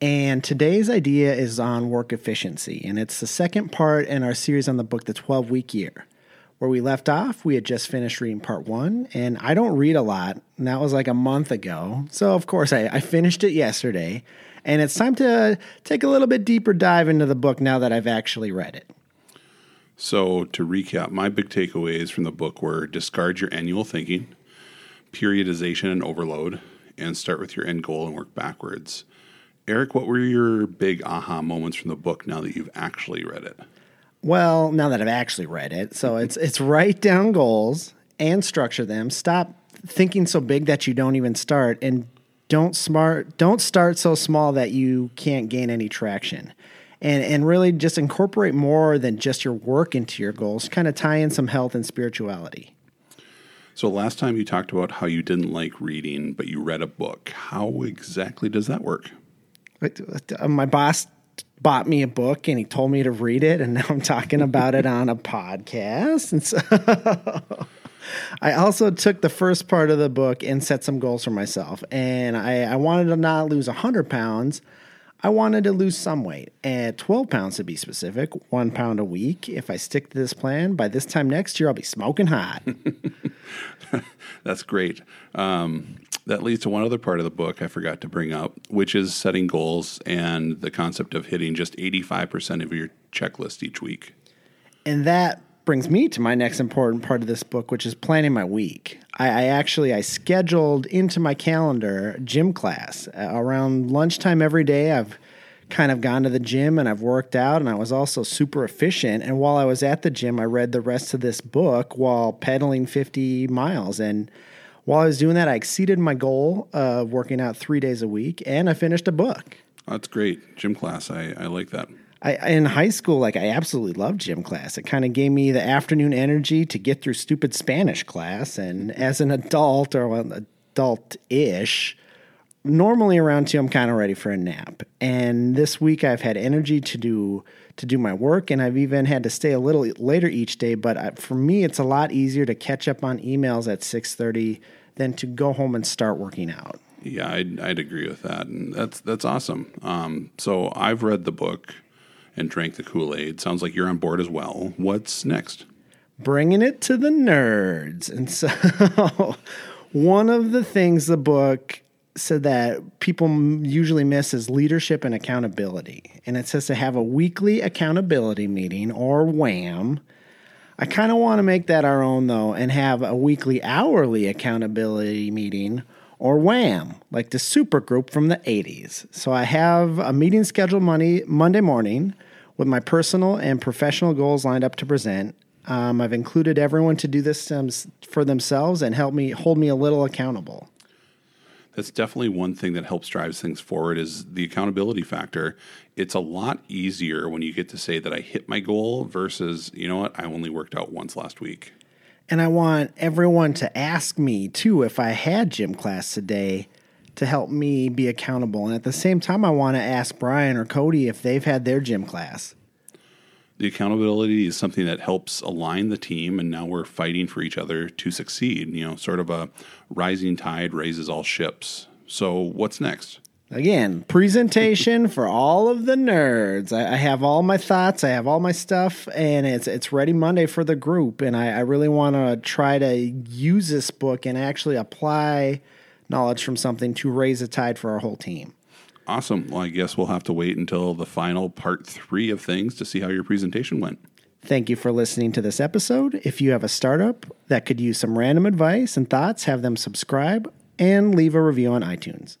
And today's idea is on work efficiency. And it's the second part in our series on the book, The 12 Week Year. Where we left off, we had just finished reading part one. And I don't read a lot. And that was like a month ago. So, of course, I, I finished it yesterday. And it's time to take a little bit deeper dive into the book now that I've actually read it. So, to recap, my big takeaways from the book were discard your annual thinking, periodization and overload, and start with your end goal and work backwards. Eric, what were your big aha moments from the book now that you've actually read it? Well, now that I've actually read it, so it's it's write down goals and structure them. Stop thinking so big that you don't even start and don't smart don't start so small that you can't gain any traction. And and really just incorporate more than just your work into your goals. Kind of tie in some health and spirituality. So last time you talked about how you didn't like reading, but you read a book. How exactly does that work? Uh, my boss bought me a book and he told me to read it, and now I'm talking about it on a podcast. And so I also took the first part of the book and set some goals for myself. And I, I wanted to not lose 100 pounds. I wanted to lose some weight, at 12 pounds to be specific, one pound a week. If I stick to this plan, by this time next year, I'll be smoking hot. That's great. Um, that leads to one other part of the book I forgot to bring up, which is setting goals and the concept of hitting just 85% of your checklist each week. And that brings me to my next important part of this book, which is planning my week. I, I actually I scheduled into my calendar gym class uh, around lunchtime every day. I've kind of gone to the gym and I've worked out and I was also super efficient. And while I was at the gym, I read the rest of this book while pedaling 50 miles. And while I was doing that, I exceeded my goal of working out three days a week and I finished a book. That's great. Gym class. I, I like that. I, in high school, like I absolutely loved gym class. It kind of gave me the afternoon energy to get through stupid Spanish class. And as an adult or well, adult ish, normally around two, I'm kind of ready for a nap. And this week, I've had energy to do to do my work, and I've even had to stay a little later each day. But I, for me, it's a lot easier to catch up on emails at six thirty than to go home and start working out. Yeah, I'd, I'd agree with that, and that's that's awesome. Um, so I've read the book and drank the Kool Aid. Sounds like you're on board as well. What's next? Bringing it to the nerds. And so, one of the things the book said that people usually miss is leadership and accountability. And it says to have a weekly accountability meeting or WAM. I kind of want to make that our own though and have a weekly hourly accountability meeting or Wham, like the super group from the 80s. So I have a meeting scheduled Monday, Monday morning with my personal and professional goals lined up to present. Um, I've included everyone to do this for themselves and help me hold me a little accountable. That's definitely one thing that helps drive things forward is the accountability factor. It's a lot easier when you get to say that I hit my goal versus, you know what, I only worked out once last week. And I want everyone to ask me too if I had gym class today to help me be accountable. And at the same time, I want to ask Brian or Cody if they've had their gym class. The accountability is something that helps align the team, and now we're fighting for each other to succeed. You know, sort of a rising tide raises all ships. So, what's next? Again, presentation for all of the nerds. I, I, have all my thoughts, I have all my stuff, and it's it's ready Monday for the group. And I, I really want to try to use this book and actually apply knowledge from something to raise a tide for our whole team. Awesome. Well, I guess we'll have to wait until the final part three of things to see how your presentation went. Thank you for listening to this episode. If you have a startup that could use some random advice and thoughts, have them subscribe and leave a review on iTunes.